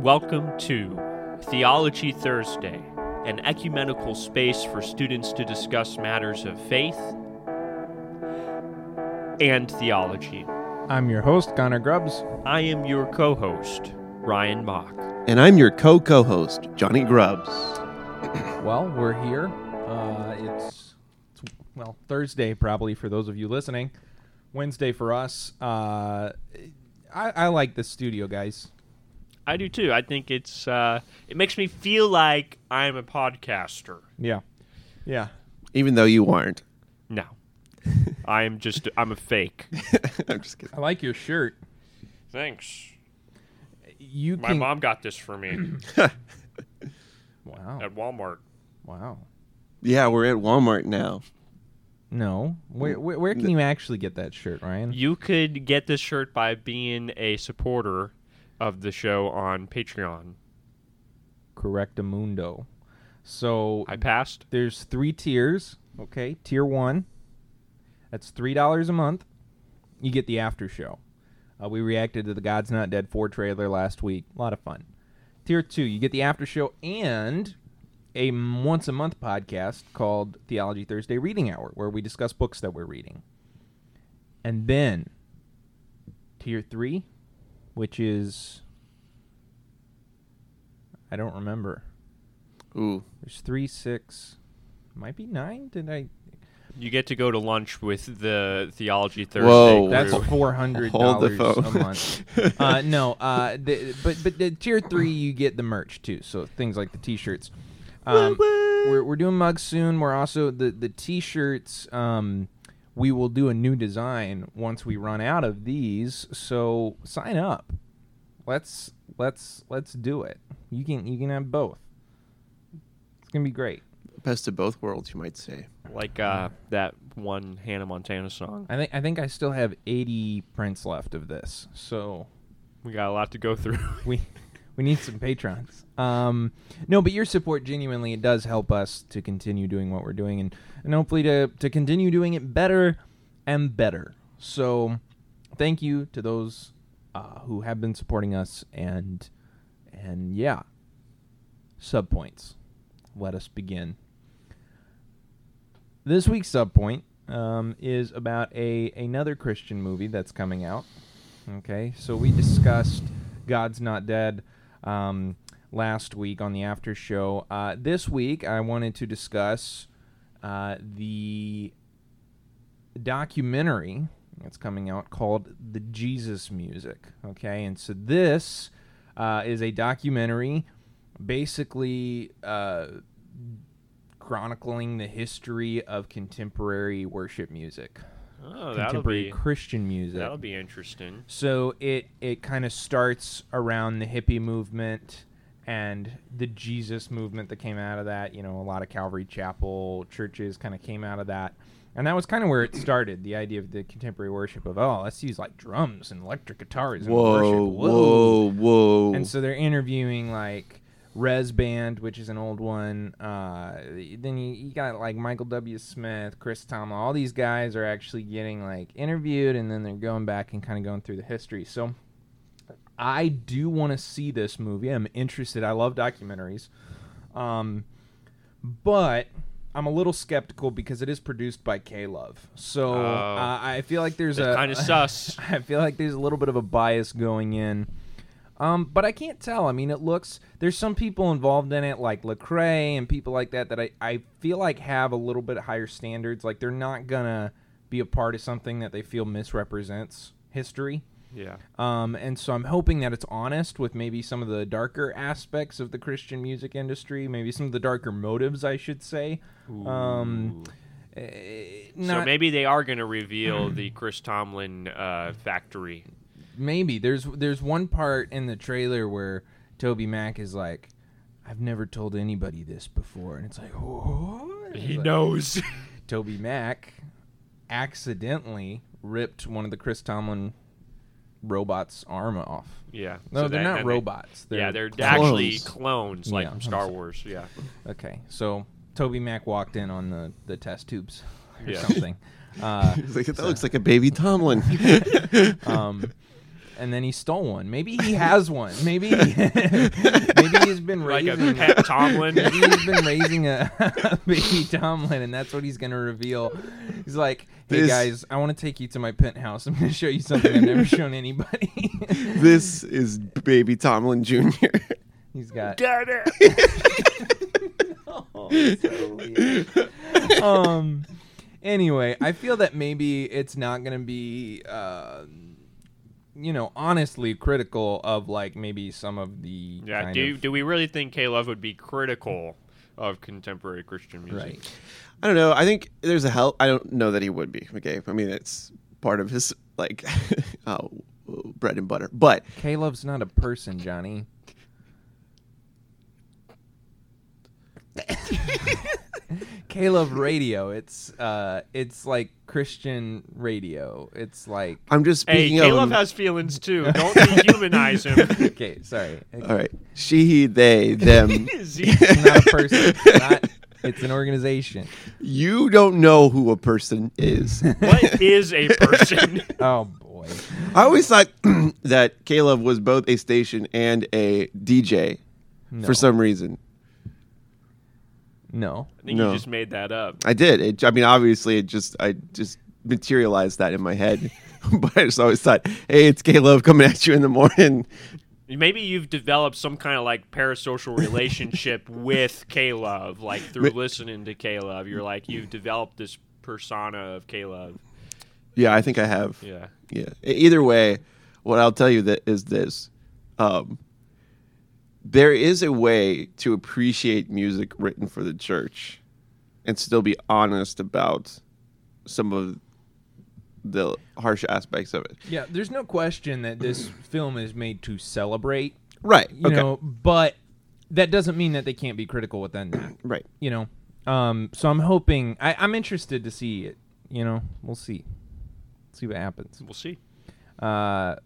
Welcome to Theology Thursday, an ecumenical space for students to discuss matters of faith and theology. I'm your host, Connor Grubbs. I am your co host, Ryan Bach. And I'm your co co host, Johnny Grubbs. Well, we're here. Uh, it's, it's, well, Thursday probably for those of you listening. Wednesday for us. Uh, I, I like the studio, guys. I do too. I think it's uh, it makes me feel like I'm a podcaster. Yeah. Yeah. Even though you aren't. No. I am just I'm a fake. I'm just kidding. I like your shirt. Thanks. You My can. mom got this for me Wow. at Walmart. Wow. Yeah, we're at Walmart now. No. Where, where, where can you actually get that shirt, Ryan? You could get this shirt by being a supporter of the show on Patreon. Correctamundo. So I passed. there's three tiers. Okay, tier one. That's three dollars a month. You get the after show. Uh, we reacted to the God's Not Dead four trailer last week. A lot of fun. Tier two, you get the after show and a once a month podcast called Theology Thursday Reading Hour, where we discuss books that we're reading. And then tier three, which is I don't remember. Ooh. There's three, six, might be nine. Did I? You get to go to lunch with the Theology Thursday. Whoa. That's four hundred dollars a month. Uh, no, uh, the, but but the tier three you get the merch too. So things like the t-shirts. Um, we're we're doing mugs soon. We're also the the t-shirts. Um, we will do a new design once we run out of these. So sign up. Let's let's let's do it. You can you can have both. It's gonna be great. Best of both worlds, you might say. like uh, that one Hannah Montana song. I think I think I still have 80 prints left of this. So We got a lot to go through. we we need some patrons. Um, no, but your support genuinely it does help us to continue doing what we're doing and and hopefully to to continue doing it better and better. So thank you to those uh, who have been supporting us and and yeah, sub points. Let us begin. This week's sub point um, is about a another Christian movie that's coming out. Okay, so we discussed God's Not Dead um, last week on the after show. Uh, this week, I wanted to discuss uh, the documentary that's coming out called The Jesus Music. Okay, and so this uh, is a documentary basically uh, chronicling the history of contemporary worship music, Oh, that'll contemporary be Christian music. that'll be interesting. So it it kind of starts around the hippie movement and the Jesus movement that came out of that. You know, a lot of Calvary Chapel churches kind of came out of that. And that was kind of where it started, the idea of the contemporary worship of, oh, let's use like drums and electric guitars and worship. Whoa, whoa, whoa. And so they're interviewing like Rez Band, which is an old one. Uh, then you, you got like Michael W. Smith, Chris Tomlin. All these guys are actually getting like interviewed, and then they're going back and kind of going through the history. So I do want to see this movie. I'm interested. I love documentaries, um, but I'm a little skeptical because it is produced by K Love. So Oh. uh, I feel like there's a Kind of sus. I feel like there's a little bit of a bias going in. Um, but I can't tell. I mean, it looks there's some people involved in it, like Lecrae and people like that, that I, I feel like have a little bit higher standards. Like they're not gonna be a part of something that they feel misrepresents history. Yeah. Um, and so I'm hoping that it's honest with maybe some of the darker aspects of the Christian music industry, maybe some of the darker motives, I should say. Um, eh, so maybe they are going to reveal the Chris Tomlin uh, factory. Maybe there's there's one part in the trailer where Toby Mac is like, "I've never told anybody this before," and it's like, what? He like, knows. Toby Mac accidentally ripped one of the Chris Tomlin robots' arm off. yeah. No, so they're that- not and they- robots. They're yeah, they're clones. actually clones, like Yeah, Star Wars. Yeah. okay. So Toby Mac walked in on the the test tubes or Yeah. something. Uh, He's like, that looks like a baby Tomlin. um, and then he stole one. Maybe he has one. Maybe maybe he's been Like a raising pet Tomlin. Maybe he's been raising a baby Tomlin, and that's what he's gonna reveal. He's like, "Hey This- guys, I want to take you to my penthouse. I'm gonna show you something I've never shown anybody." This is baby Tomlin Jr. he's got. Get it. Oh, so um. Anyway, I feel that maybe it's not gonna be. Uh, you know, honestly critical of like maybe some of the Yeah. kind Do of- do we really think K Love would be critical of contemporary Christian music? right. I don't know. I think there's a help. I don't know that he would be. Okay. I mean, it's part of his like uh, bread and butter. But Caleb's not a person, Johnny. Caleb radio. It's uh it's like Christian radio. It's like I'm just Hey, speaking Caleb of. has feelings too. Don't dehumanize him. Okay, sorry. all right. She, he, they, them. Is he- It's not a person. Not, it's an organization. you don't know who a person is. what is a person? Oh boy. I always thought that Caleb was both a station and a DJ No. for some reason. No. I think No. you just made that up. I did. It, I mean, obviously, it just I just materialized that in my head. but I just always thought, hey, it's Caleb coming at you in the morning. Maybe you've developed some kind of like parasocial relationship with K Love, like through listening to K Love. You're like you've developed this persona of K Love. Yeah, I think I have. Yeah. Yeah. Either way, what I'll tell you that is this: um, there is a way to appreciate music written for the church, and still be honest about some of the harsh aspects of it. Yeah, there's no question that this film is made to celebrate, Right. you okay. know, but that doesn't mean that they can't be critical within that. right. you know. Um, so I'm hoping I, I'm interested to see it. You know, we'll see. See what happens. We'll see. Uh,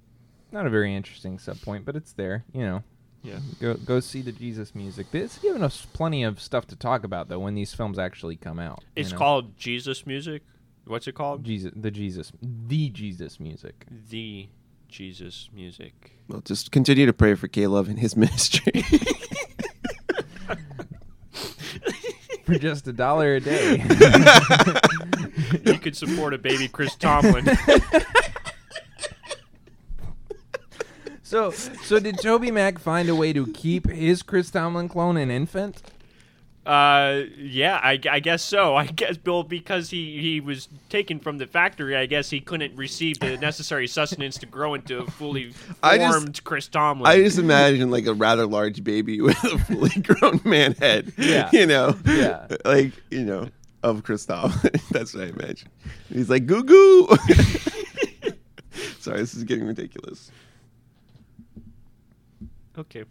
not a very interesting sub point, but it's there. You know, Yeah. go go see the Jesus music. It's given us plenty of stuff to talk about though when these films actually come out. you It's know? called Jesus music. What's it called? Jesus, the Jesus, the Jesus music. the Jesus music. Well, just continue to pray for Caleb and his ministry. For just a dollar a day. You could support a baby Chris Tomlin. So, so did Toby Mac find a way to keep his Chris Tomlin clone an infant? Uh, yeah, I, I guess so. I guess Bill because he he was taken from the factory. I guess he couldn't receive the necessary sustenance to grow into a fully I just- formed Chris Tomlin. I just imagine like a rather large baby with a fully grown man head. Yeah. You know? Yeah. Like, you know, of Christoph. That's what I imagine. He's like, goo goo. Sorry, this is getting ridiculous. Okay.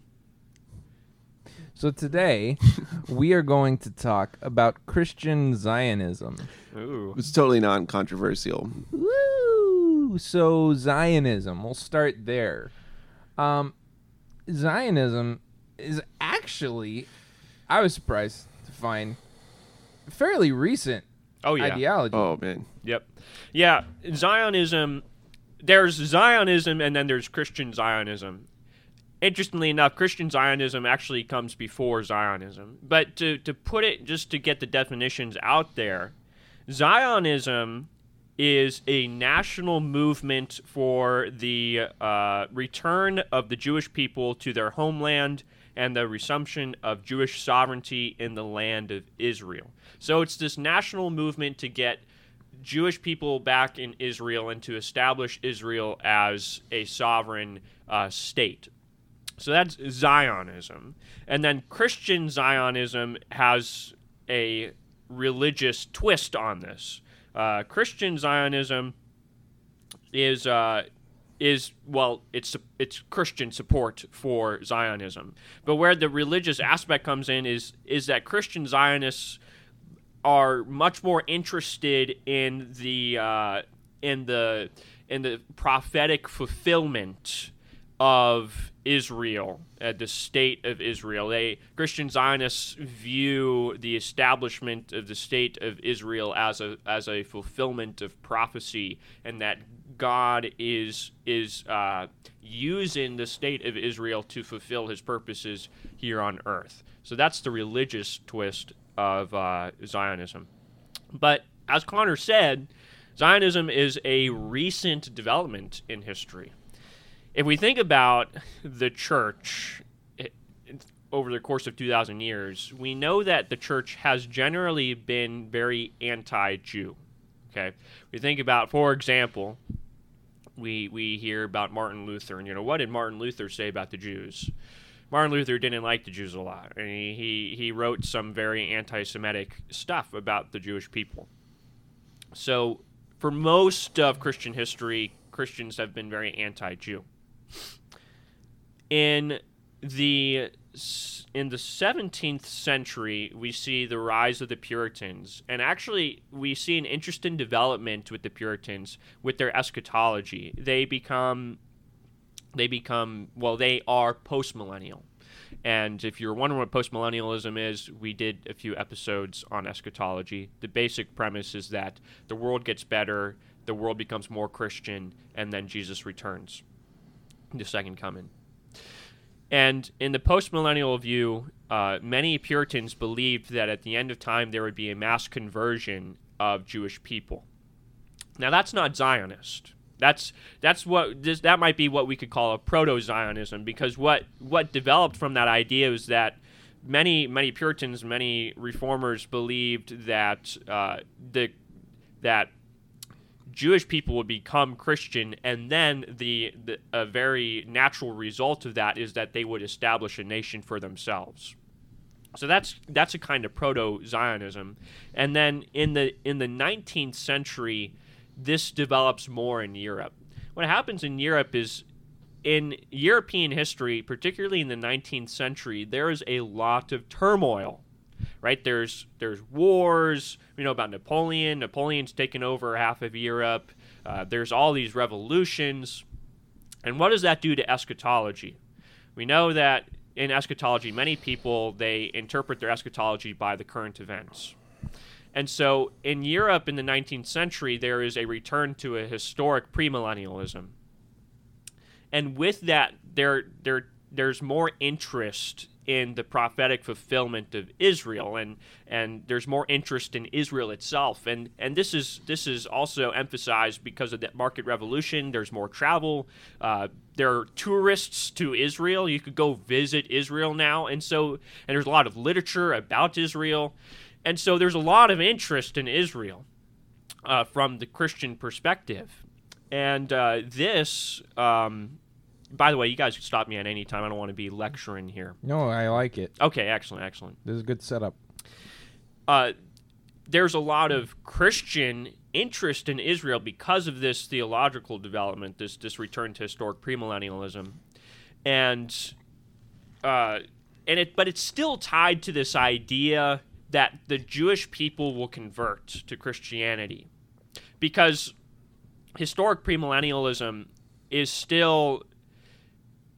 So today, we are going to talk about Christian Zionism. Ooh. It's totally non controversial. Woo! So Zionism, we'll start there. Um, Zionism is actually, I was surprised to find, fairly recent Oh yeah. ideology. Oh, man. Yep. Yeah, Zionism. There's Zionism, and then there's Christian Zionism. Interestingly enough, Christian Zionism actually comes before Zionism. But to to put it just to get the definitions out there, Zionism is a national movement for the uh, return of the Jewish people to their homeland and the resumption of Jewish sovereignty in the land of Israel. So it's this national movement to get Jewish people back in Israel and to establish Israel as a sovereign uh, state. So that's Zionism. And then Christian Zionism has a religious twist on this. Uh, Christian Zionism is uh, is well, it's it's Christian support for Zionism. But where the religious aspect comes in is is that Christian Zionists are much more interested in the uh, in the in the prophetic fulfillment of Israel, uh, the state of Israel. They Christian Zionists view the establishment of the state of Israel as a as a fulfillment of prophecy, and that God is is uh, using the state of Israel to fulfill His purposes here on earth. So that's the religious twist of uh, Zionism. But as Connor said, Zionism is a recent development in history. If we think about the church eh, over the course of 2,000 years, we know that the church has generally been very anti Jew. Okay? We think about, for example, we, we hear about Martin Luther, and you know, what did Martin Luther say about the Jews? Martin Luther didn't like the Jews a lot, and he, he, he wrote some very anti Semitic stuff about the Jewish people. So, for most of Christian history, Christians have been very anti Jew. In the in the 17th century, we see the rise of the Puritans, and actually, we see an interesting development with the Puritans with their eschatology. They become they become well they are postmillennial. And if you're wondering what postmillennialism is we did a few episodes on eschatology. The basic premise is that the world gets better the world becomes more christian and then jesus returns the second coming. And in the postmillennial view uh, many puritans believed that at the end of time there would be a mass conversion of jewish people. Now that's not zionist. That's that's what this, that might be what we could call a proto-Zionism because what what developed from that idea is that many many Puritans, many reformers believed that uh, the that Jewish people would become Christian, and then the, the a very natural result of that is that they would establish a nation for themselves. So that's that's a kind of proto-Zionism, and then in the in the 19th century this develops more in Europe. What happens in Europe is in European history, particularly in the 19th century, there is a lot of turmoil. Right there's there's wars. We know about Napoleon. Napoleon's taken over half of Europe. Uh, there's all these revolutions, and what does that do to eschatology? We know that in eschatology, many people they interpret their eschatology by the current events. And so in Europe in the 19th century, there is a return to a historic premillennialism. And with that, there, there, there's more interest in the prophetic fulfillment of Israel, and and there's more interest in Israel itself, and and this is this is also emphasized because of that market revolution. There's more travel. Uh, there are tourists to Israel. You could go visit Israel now, and so and there's a lot of literature about Israel. And so there's a lot of interest in Israel uh, from the Christian perspective. And uh, this, um, by the way, you guys can stop me at any time. I don't want to be lecturing here. No, I like it. Okay, excellent, excellent. This is a good setup. Uh, there's a lot of Christian interest in Israel because of this theological development, this this return to historic premillennialism, and uh, and it, but it's still tied to this idea that the Jewish people will convert to Christianity. Because historic premillennialism is still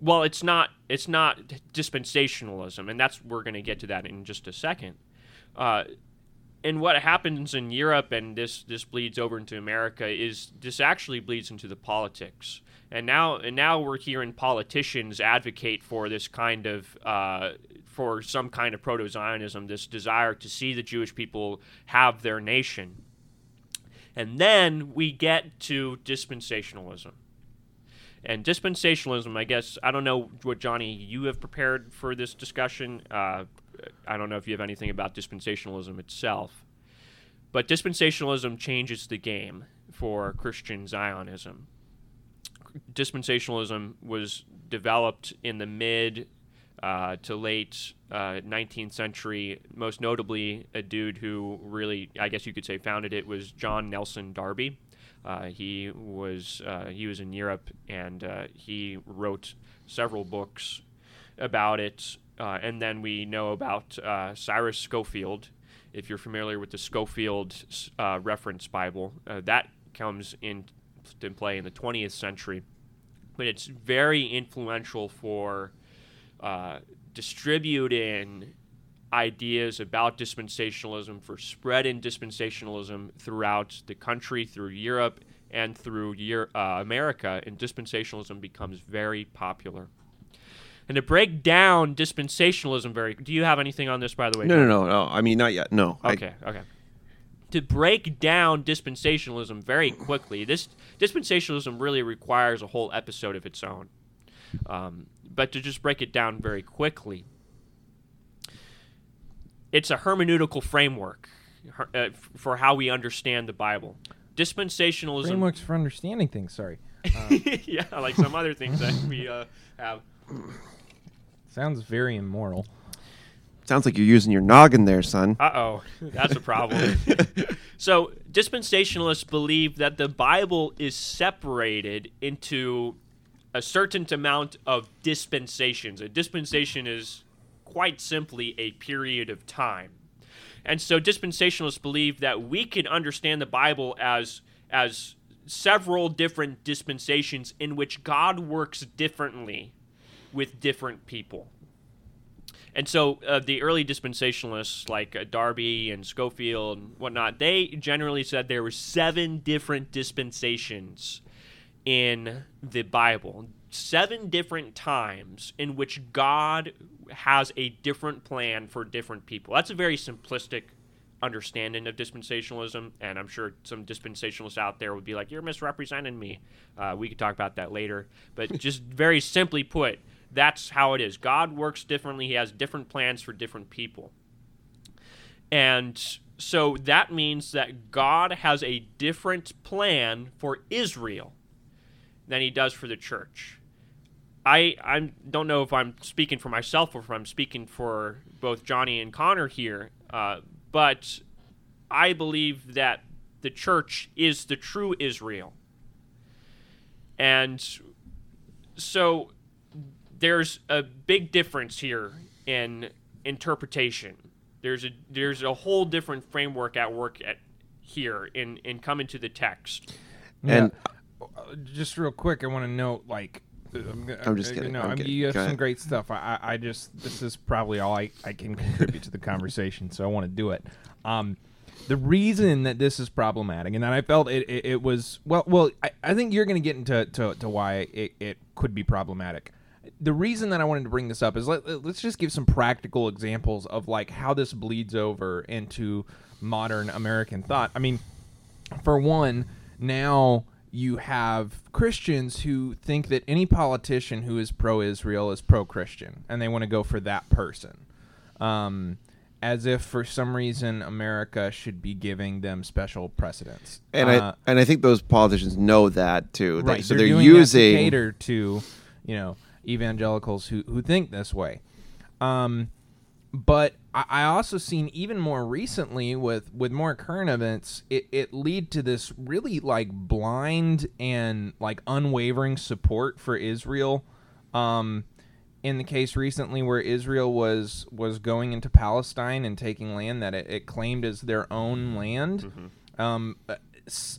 well it's not it's not dispensationalism and that's we're going to get to that in just a second uh, and what happens in Europe and this this bleeds over into America is this actually bleeds into the politics and now and now we're hearing politicians advocate for this kind of uh, for some kind of proto Zionism, this desire to see the Jewish people have their nation. And then we get to dispensationalism. And dispensationalism, I guess, I don't know what, Johnny, you have prepared for this discussion. Uh, I don't know if you have anything about dispensationalism itself. But dispensationalism changes the game for Christian Zionism. Dispensationalism was developed in the mid uh, to late uh, 19th century. Most notably, a dude who really, I guess you could say, founded it was John Nelson Darby. Uh, he was uh, he was in Europe and uh, he wrote several books about it. And then we know about Cyrus Scofield. If you're familiar with the Scofield Reference Bible, that comes in play in the 20th century, but it's very influential for uh, distributing ideas about dispensationalism for spreading dispensationalism throughout the country, through Europe, and through Euro- uh, America, and dispensationalism becomes very popular. And to break down dispensationalism very, do you have anything on this, by the way? No, no, no, no. I mean, not yet. No. I- Okay, okay. To break down dispensationalism very quickly, this dispensationalism really requires a whole episode of its own. Um, but to just break it down very quickly, it's a hermeneutical framework her- uh, f- for how we understand the Bible. Dispensationalism, Frameworks for understanding things. Sorry, yeah, like some other things that we uh, have. sounds very immoral. Sounds like you're using your noggin there, son. Uh oh, that's a problem. so, dispensationalists believe that the Bible is separated into a certain amount of dispensations. A dispensation is quite simply a period of time. And so dispensationalists believe that we can understand the Bible as as several different dispensations in which God works differently with different people. And so uh, the early dispensationalists like uh, Darby and Scofield and whatnot, they generally said there were seven different dispensations in the Bible, seven different times in which God has a different plan for different people. That's a very simplistic understanding of dispensationalism, and I'm sure some dispensationalists out there would be like, "You're misrepresenting me." Uh, we could talk about that later, but just very simply put, that's how it is. God works differently. He has different plans for different people. And so that means that God has a different plan for Israel than he does for the church. I I don't know if I'm speaking for myself or if I'm speaking for both Johnny and Connor here, uh, but I believe that the church is the true Israel. And so there's a big difference here in interpretation. There's a there's a whole different framework at work at here in in coming to the text. And just real quick, I want to note like. uh, I'm, I'm just uh, kidding, No, I'm kidding. you have Go some ahead. great stuff. I, I, I just this is probably all I, I can contribute to the conversation, so I want to do it. Um, the reason that this is problematic, and that I felt it, it, it was well, well, I, I think you're going to get into to, to why it, it could be problematic. The reason that I wanted to bring this up is let, let's just give some practical examples of like how this bleeds over into modern American thought. I mean, for one, now you have Christians who think that any politician who is pro Israel is pro Christian, and they want to go for that person. Um, as if for some reason America should be giving them special precedence. and Uh, I and I think those politicians know that too. Right, so they're, they're, that to using cater to you know evangelicals who who think this way. Um, but I, I also seen even more recently with with more current events, it, it lead to this really like blind and like unwavering support for Israel. Um, in the case recently where Israel was was going into Palestine and taking land that it, it claimed as their own land, um, uh,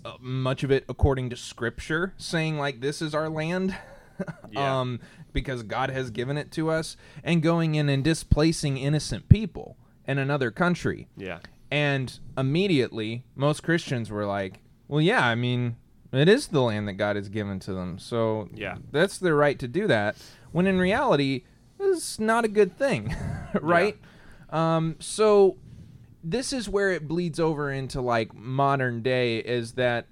uh, much of it according to Scripture, saying like this is our land, Yeah. um, because God has given it to us, and going in and displacing innocent people in another country. Yeah. And immediately, most Christians were like, "Well, yeah, I mean, it is the land that God has given to them, so Yeah. that's their right to do that." When in reality, it's not a good thing, right? Um, so this is where it bleeds over into like modern day. Is that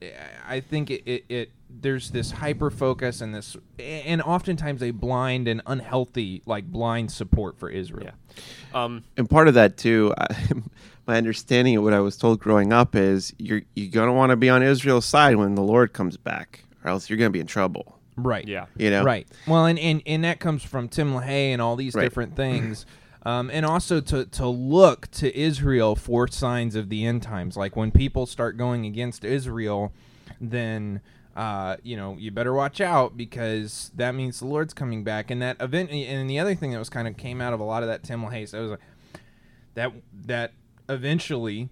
I think it, it, it there's this hyper focus and this, and oftentimes a blind and unhealthy like blind support for Israel. Yeah. Um, and part of that too. I, my understanding of what I was told growing up is you're you're gonna want to be on Israel's side when the Lord comes back, or else you're gonna be in trouble. Right. yeah. You know, Right. Well, and, and, and that comes from Tim LaHaye and all these Right. different things. Um, and also to, to look to Israel for signs of the end times. Like when people start going against Israel, then, uh, you know, you better watch out because that means the Lord's coming back. And that event, and the other thing that was kind of came out of a lot of that Tim LaHaye, it was like, that, that eventually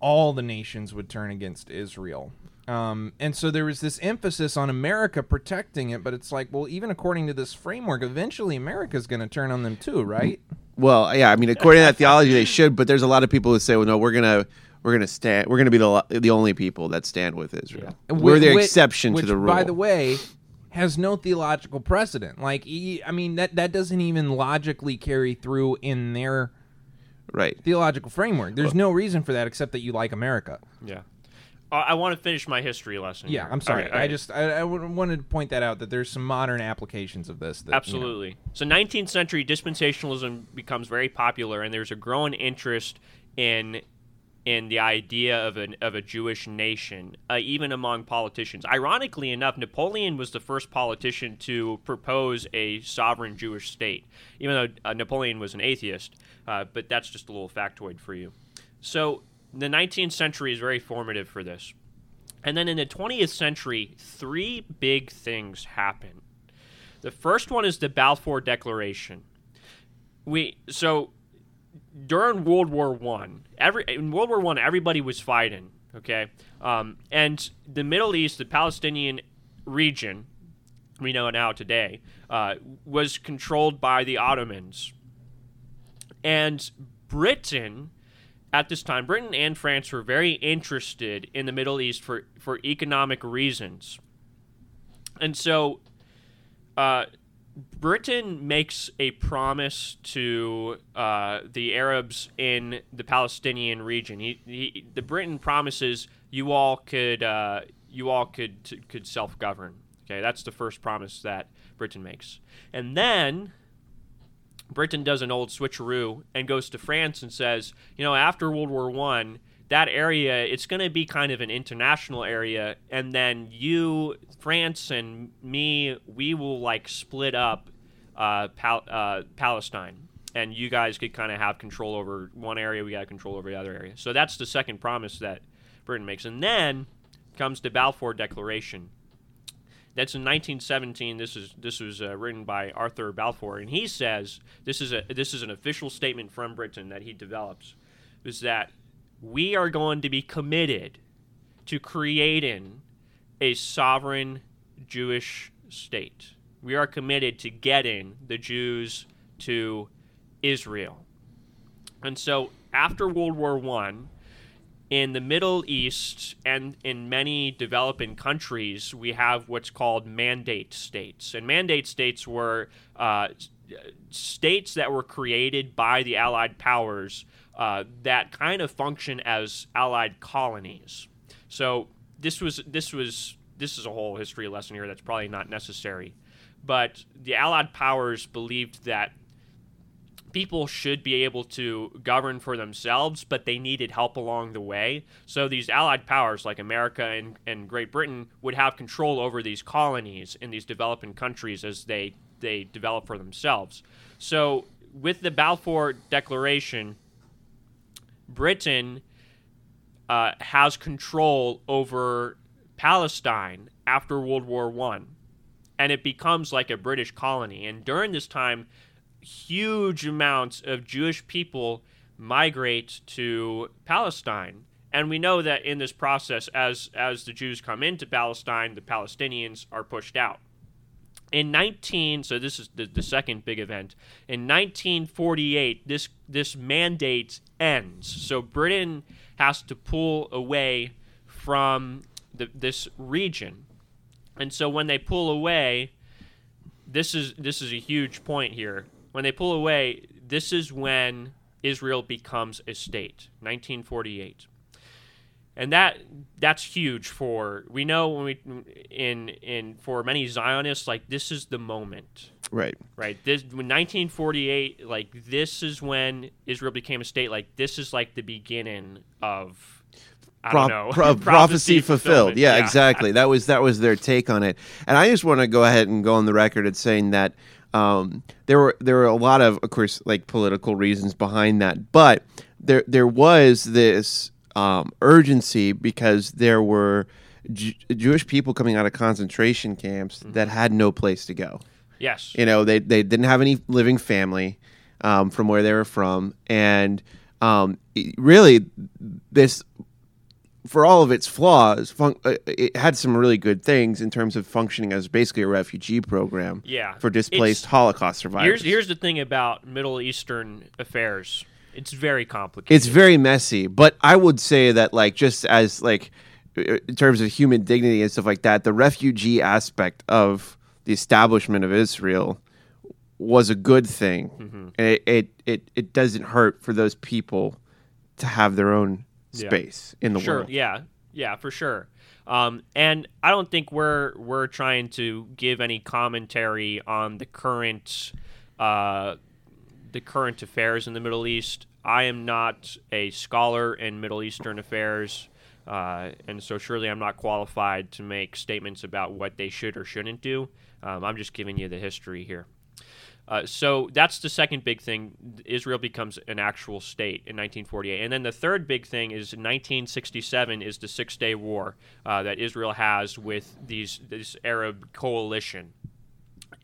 all the nations would turn against Israel. Um, and so there was this emphasis on America protecting it, but it's like, well, even according to this framework, eventually America's going to turn on them too, right? Well, yeah, I mean, according to that theology, they should. But there's a lot of people who say, "Well, no, we're gonna we're gonna stand. We're gonna be the the only people that stand with Israel. Whi- We're the which- exception which, to the rule. By the way, has no theological precedent. Like, I mean, that that doesn't even logically carry through in their right. theological framework. There's no reason for that except that you like America. Yeah. Uh, I want to finish my history lesson. Yeah, here. I'm sorry. All right, all I right. just I, wanted to point that out that there's some modern applications of this. That, you know- Absolutely. So 19th century dispensationalism becomes very popular, and there's a growing interest in in the idea of an of a Jewish nation, uh, even among politicians. Ironically enough, Napoleon was the first politician to propose a sovereign Jewish state, even though uh, Napoleon was an atheist. Uh, but that's just a little factoid for you. So the 19th century is very formative for this. And then in the 20th century, three big things happen. The first one is the Balfour Declaration. We so during World War One, every in World War One, everybody was fighting. Okay, um, and the Middle East, the Palestinian region, we know now today, uh, was controlled by the Ottomans, and Britain. At this time, Britain and France were very interested in the Middle East for, for economic reasons. And so uh, Britain makes a promise to uh, the Arabs in the Palestinian region. He, he, the Britain promises you all could uh, you all could could self govern. Okay, that's the first promise that Britain makes, and then Britain does an old switcheroo and goes to France and says, you know, after World War One, that area it's going to be kind of an international area, and then you, France, and me, we will like split up uh, Pal- uh, Palestine, and you guys could kind of have control over one area, we got control over the other area. So that's the second promise that Britain makes, and then comes the Balfour Declaration. That's in 1917. This is this was uh, written by Arthur Balfour, and he says this is a this is an official statement from Britain that he develops, is that we are going to be committed to creating a sovereign Jewish state. We are committed to getting the Jews to Israel. And so after World War One, in the Middle East and in many developing countries, we have what's called mandate states. And mandate states were uh, states that were created by the Allied powers uh, that kind of function as Allied colonies. So this was this was this is a whole history lesson here that's probably not necessary, but the Allied powers believed that people should be able to govern for themselves, but they needed help along the way. So these allied powers like America and, and Great Britain would have control over these colonies in these developing countries as they, they develop for themselves. So with the Balfour Declaration, Britain uh, has control over Palestine after World War One, and it becomes like a British colony. And during this time, huge amounts of Jewish people migrate to Palestine. And we know that in this process, as as the Jews come into Palestine, the Palestinians are pushed out. In 19, so this is the, the second big event. In 1948, this this mandate ends. So Britain has to pull away from the, this region, and so when they pull away, this is this is a huge point here. When they pull away, this is when Israel becomes a state. 1948. And that that's huge for we know when we in in for many Zionists like this is the moment Right. right this when 1948 like this is when Israel became a state like this is like the beginning of I Pro- don't know pro- prophecy fulfilled. fulfillment. Yeah, exactly. That was that was their take on it. And I just want to go ahead and go on the record at saying that um, there were there were a lot of, of course, like political reasons behind that, but there there was this um, urgency because there were J- Jewish people coming out of concentration camps Mm-hmm. that had no place to go. yes You know, they they didn't have any living family um, from where they were from, and um, it- really, this for all of its flaws, fun- uh, it had some really good things in terms of functioning as basically a refugee program Yeah. for displaced It's- Holocaust survivors. Here's here's the thing about Middle Eastern affairs. It's very complicated. it's very messy but i would say that like just as like in terms of human dignity and stuff like that the refugee aspect of the establishment of israel was a good thing Mm-hmm. and it, it it it doesn't hurt for those people to have their own Yeah. space in the sure. world Yeah, yeah, for sure. Um, and I don't think we're we're trying to give any commentary on the current uh, the current affairs in the Middle East. I am not a scholar in Middle Eastern affairs, uh, and so surely I'm not qualified to make statements about what they should or shouldn't do. Um, I'm just giving you the history here. Uh, so that's the second big thing. Israel becomes an actual state in 1948, and then the third big thing is 1967 is the Six Day War uh, that Israel has with these this Arab coalition,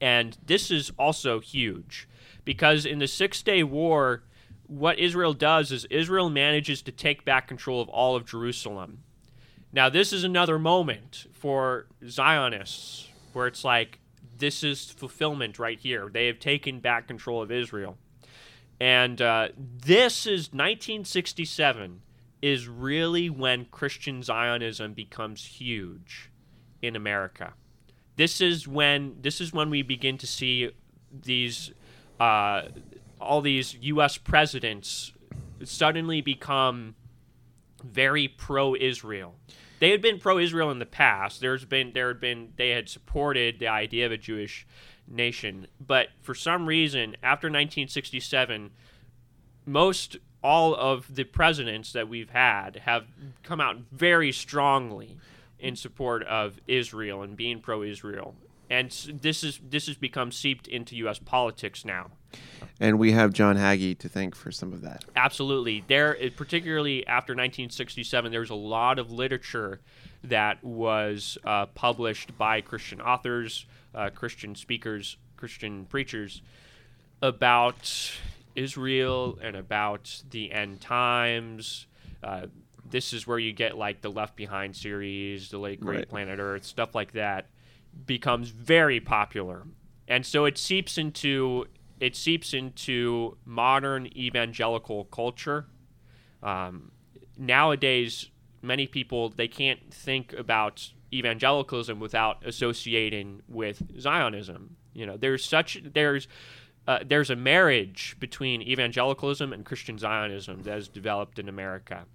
and this is also huge because in the Six Day War, what Israel does is Israel manages to take back control of all of Jerusalem. Now, this is another moment for Zionists where it's like, this is fulfillment right here. They have taken back control of Israel. And uh, this is 1967 is really when Christian Zionism becomes huge in America. This is when this is when we begin to see these uh, all these U.S. presidents suddenly become very pro-Israel. They had been pro-Israel in the past. There's been there had been they had supported the idea of a Jewish nation, but for some reason after 1967, most all of the presidents that we've had have come out very strongly in support of Israel and being pro-Israel. And this is this has become seeped into U.S. politics now. and we have john hagee to thank for some of that Absolutely. There, particularly after 1967, there was a lot of literature that was uh, published by Christian authors, uh, Christian speakers, Christian preachers about Israel and about the end times. Uh, this is where you get like the Left Behind series, the late Great Right. Planet Earth, stuff like that becomes very popular. And so it seeps into it seeps into modern evangelical culture. Um, nowadays, many people they can't think about evangelicalism without associating with Zionism. You know, there's such there's uh, there's a marriage between evangelicalism and Christian Zionism that has developed in America.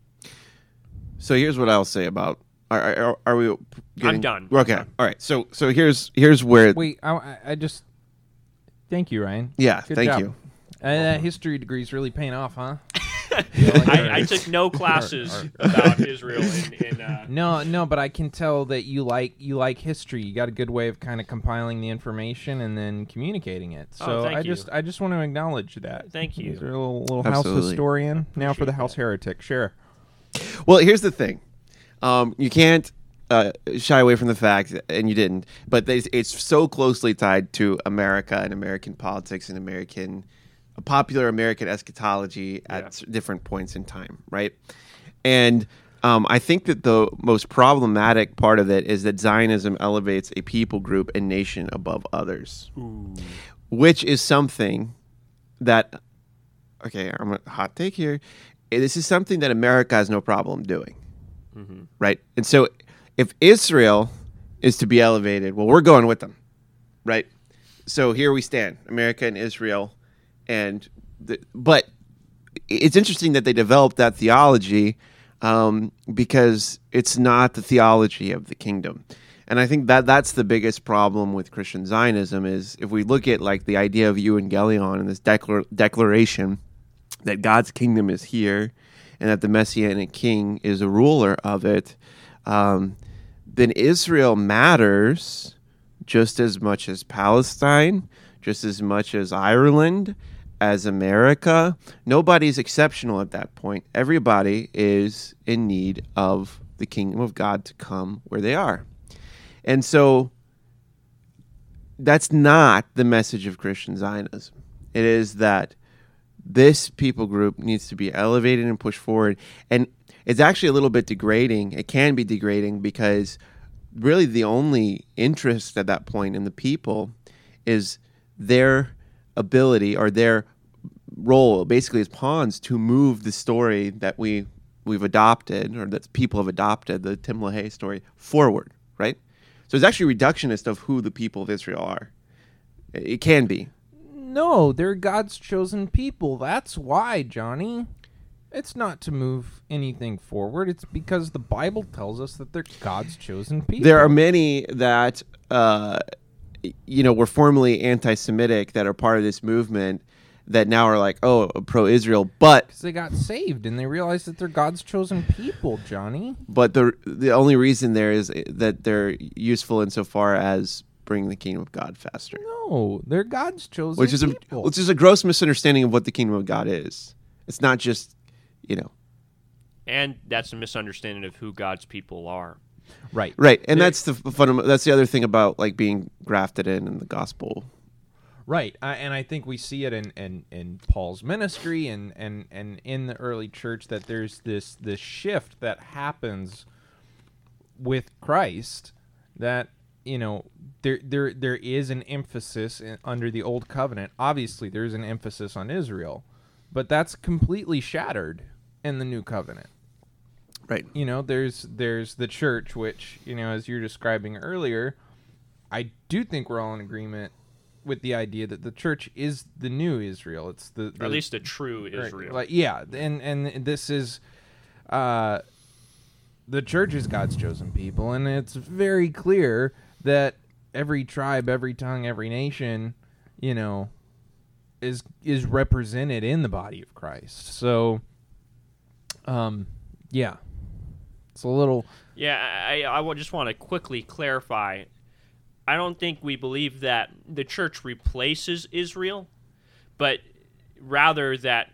So here's what I'll say about. Are, are, are we? Getting, done. Okay. I'm done. All right. So so here's here's where. Wait, I, I- I just thank you, Ryan. yeah. Good thank job. you. Uh, that history degree is really paying off, huh? I, I took no classes about Israel in, in uh, No, no, but I can tell that you like you like history. You got a good way of kind of compiling the information and then communicating it. Oh, So thank I you. just I just want to acknowledge that. Thank you. You're a little, little house Absolutely. historian. Now for the Appreciate house heretic. Sure. Well, here's the thing. Um, you can't uh, shy away from the fact, and you didn't, but it's, it's so closely tied to America and American politics and American popular American eschatology at Yeah. different points in time, right? And um, I think that the most problematic part of it is that Zionism elevates a people group and nation above others, which is something that okay, I'm a hot take here. Eh, This is something that America has no problem doing, right? And so, if Israel is to be elevated, well, we're going with them, right? So here we stand, America and Israel, and the, but it's interesting that they developed that theology um, because it's not the theology of the kingdom. And I think that that's the biggest problem with Christian Zionism is if we look at like the idea of evangelion and this declar- declaration that God's kingdom is here and that the messianic king is a ruler of it, um, then Israel matters just as much as Palestine, just as much as Ireland, as America. Nobody's exceptional at that point. Everybody is in need of the kingdom of God to come where they are. And so that's not the message of Christian Zionism. It is that this people group needs to be elevated and pushed forward. And it's actually a little bit degrading. It can be degrading because really the only interest at that point in the people is their ability or their role basically as pawns to move the story that we we've adopted or that people have adopted the Tim LaHaye story forward, right? So it's actually reductionist of who the people of Israel are. It it can be. No, they're God's chosen people. That's why, Johnny. It's not to move anything forward. It's because the Bible tells us that they're God's chosen people. There are many that uh, you know were formerly anti-Semitic that are part of this movement that now are like, oh, pro-Israel, but because they got saved and they realized that they're God's chosen people, Johnny. but the the only reason there is that they're useful insofar as bringing the kingdom of God faster, No, they're God's chosen which is a people. which is a gross misunderstanding of what the kingdom of God is. It's not just you know And that's a misunderstanding of who God's people are. right. right, and There- that's the fundamental. That's the other thing about like being grafted in in the gospel. Right, I, and I think we see it in, in, in Paul's ministry and, and, and in the early church that there's this this shift that happens with Christ that you know there there there is an emphasis in, under the old covenant. Obviously, there's an emphasis on Israel, but that's completely shattered in the new covenant Right. you know there's there's the church which you know as you're describing earlier i do think we're all in agreement with the idea that the church is the new israel it's the, Or at least a true right, Israel. like yeah and and this is uh the church is god's chosen people and it's very clear that every tribe every tongue every nation you know is is represented in the body of christ so um yeah it's a little Yeah, I, I just want to quickly clarify. I don't think we believe that the church replaces Israel, but rather that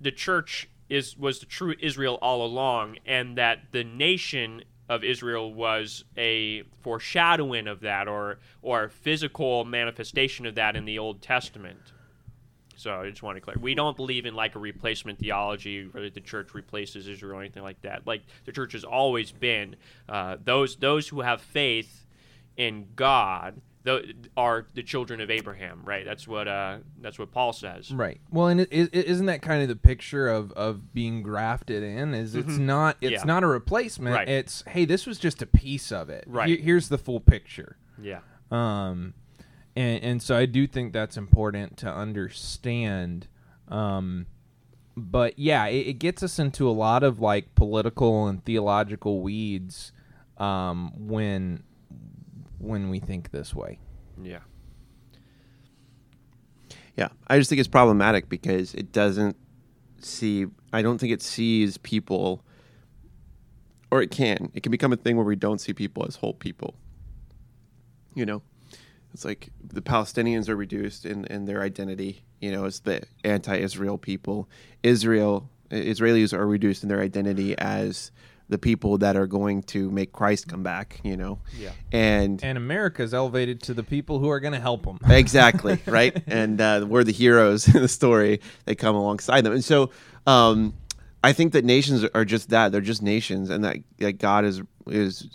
the church is was the true Israel all along, and that the nation of Israel was a foreshadowing of that, or or a physical manifestation of that in the Old Testament. So I just want to clarify. We don't believe in like a replacement theology where the church replaces Israel or anything like that. Like the church has always been uh, those those who have faith in God tho- are the children of Abraham. Right. That's what uh, that's what Paul says. Right. Well, and isn't that kind of the picture of, of being grafted in? Is it's not it's Mm-hmm. Yeah. not a replacement. Right. It's hey, this was just a piece of it. Right. Here- here's the full picture. Yeah. Um, and and so I do think that's important to understand. Um, but yeah, it, it gets us into a lot of like political and theological weeds. Um, when when we think this way. Yeah. Yeah, I just think it's problematic because it doesn't see. I don't think it sees people, or it can. It can become a thing where we don't see people as whole people. You know, it's like the Palestinians are reduced in in their identity. You know, as the anti-Israel people. Israel Israelis are reduced in their identity as the people that are going to make Christ come back. You know, Yeah. and And America's elevated to the people who are going to help them. exactly right and uh, we're the heroes in the story they come alongside them and so um, i think that nations are just that they're just nations and that, that god is is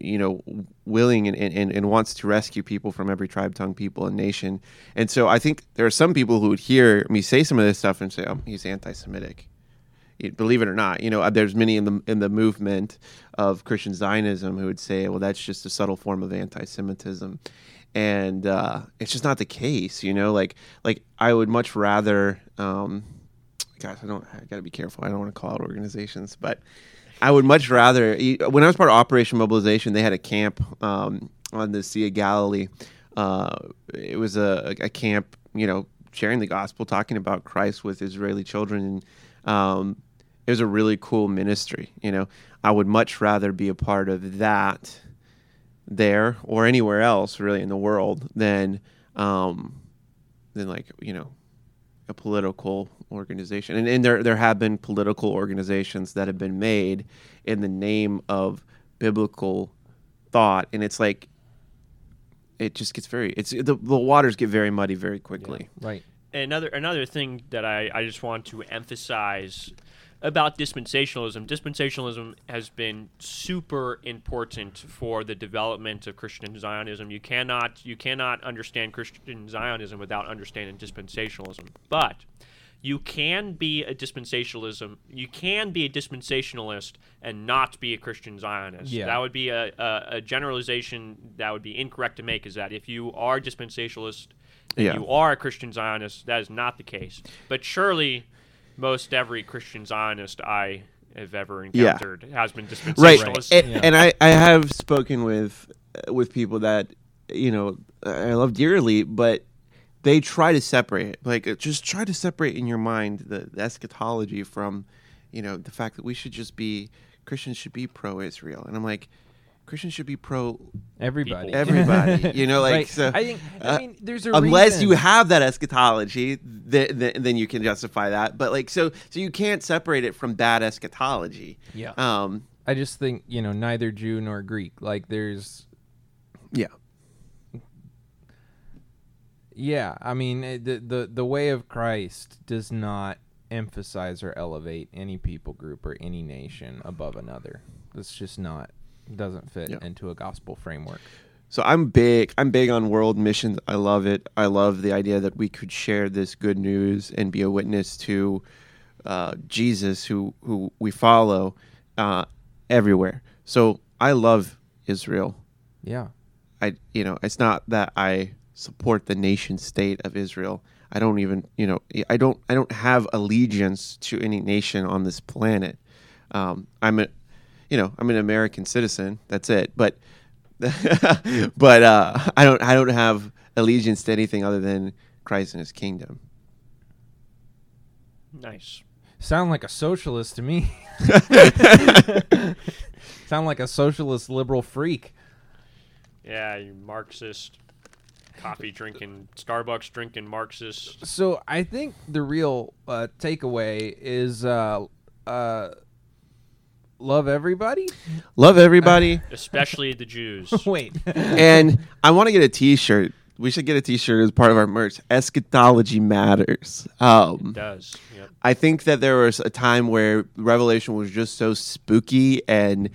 you know willing and, and, and wants to rescue people from every tribe tongue people and nation and so i think there are some people who would hear me say some of this stuff and say oh he's anti-semitic you- believe it or not, you know, uh, there's many in the in the movement of Christian Zionism who would say, well, that's just a subtle form of anti-Semitism, and uh, it's just not the case. You know, like like I would much rather. Um, gosh, I don't. I got to be careful. I don't want to call out organizations, but I would much rather. When I was part of Operation Mobilization, they had a camp um, on the Sea of Galilee. Uh, it was a, a camp, you know, sharing the gospel, talking about Christ with Israeli children, and um, it was a really cool ministry. You know, I would much rather be a part of that there or anywhere else, really, in the world than um, than like you know a political organization. And, and there there have been political organizations that have been made in the name of biblical thought, and it's like it just gets very it's the, the waters get very muddy very quickly. Right. another another thing that I, I just want to emphasize about dispensationalism dispensationalism has been super important for the development of christian zionism you cannot you cannot understand christian zionism without understanding dispensationalism but you can be a dispensationalism. You can be a dispensationalist and not be a Christian Zionist. Yeah. That would be a, a, a generalization that would be incorrect to make. Is that if you are dispensationalist, Yeah. you are a Christian Zionist, that is not the case. But surely, most every Christian Zionist I have ever Yeah. encountered has been right dispensationalist. and, Yeah. and I, I have spoken with uh, with people that you know i love dearly but they try to separate like uh, just try to separate in your mind the, the eschatology from you know the fact that we should just be christians should be pro-israel and i'm like christians should be pro Everybody. People. everybody you know like Right. so I think. I uh, mean, there's a unless reason. you have that eschatology th- th- then you can justify that but like so so you can't separate it from bad eschatology Yeah. um I just think you know neither Jew nor Greek. Like there's yeah Yeah, I mean eh, the the the way of Christ does not emphasize or elevate any people group or any nation above another. That's just not doesn't fit Yeah. into a gospel framework. So I'm big. I'm big on world missions. I love it. I love the idea that we could share this good news and be a witness to uh, Jesus, who who we follow uh, everywhere. So I love Israel. Yeah. I you know it's not that I support the nation state of Israel. I don't even you know I don't I don't have allegiance to any nation on this planet. Um, I'm a you know I'm an American citizen. That's it. But but uh, I don't I don't have allegiance to anything other than Christ and His kingdom. nice. Sound like a socialist to me. Sound like a socialist liberal freak. Yeah, you Marxist, coffee drinking, Starbucks drinking Marxist. So I think the real uh, takeaway is uh, uh, love everybody. Love everybody. especially the Jews. Wait. and I want to get a T-shirt. We should get a T-shirt as part of our merch. Eschatology matters. Um, does. Yep. I think that there was a time where Revelation was just so spooky and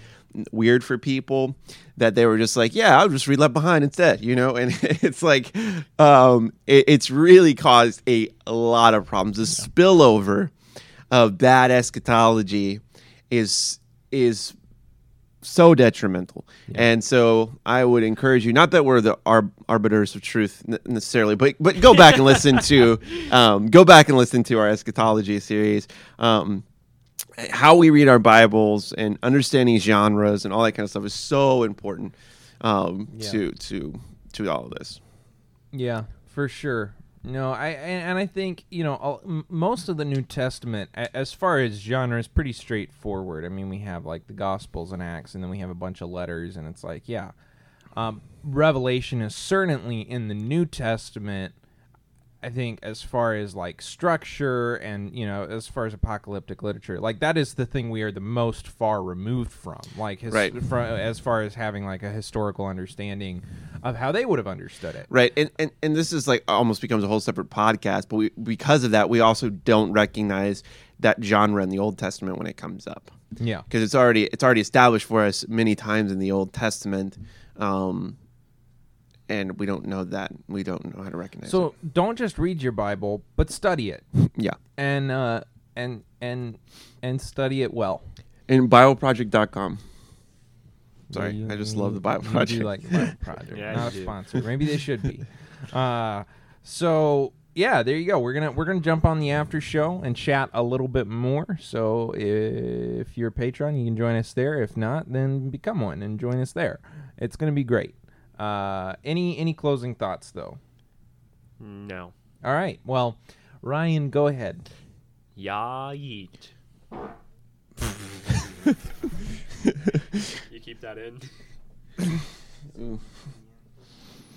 weird for people that they were just like, "Yeah, I'll just read Left Behind instead," you know. And it's like, um, it, it's really caused a, lot of problems. The spillover of bad eschatology is is so detrimental. And so I would encourage you, not that we're the ar- arbiters of truth necessarily, but but go back and listen to um, go back and listen to our eschatology series. Um, how we read our Bibles and understanding genres and all that kind of stuff is so important um, Yeah. to to to all of this. Yeah, for sure. No, I and, I think you know most of the New Testament, as far as genre, is pretty straightforward. I mean, we have like the Gospels and Acts, and then we have a bunch of letters, and it's like, yeah, um, Revelation is certainly in the New Testament. I think as far as like structure and you know as far as apocalyptic literature, like that is the thing we are the most far removed from. Like his, Right. fro- as far as having like a historical understanding of how they would have understood it. Right, and, and and this is like almost becomes a whole separate podcast, but we because of that, we also don't recognize that genre in the Old Testament when it comes up. Yeah. because it's already it's already established for us many times in the Old Testament, um, and we don't know that we don't know how to recognize. So don't just read your Bible, but study it it. yeah, and uh, and and and study it well. and BibleProject.com. Sorry, You- I just love the Bible you Project. Do like the Bible Project, Yeah, not a you do. sponsor. Maybe they should be. Uh, so yeah, there you go. We're gonna we're gonna jump on the after show and chat a little bit more. So if you're a patron, you can join us there. If not, then become one and join us there. It's gonna be great. Uh, any any closing thoughts though? No. All right. Well, Ryan, go ahead. Ya yeet. you keep that in.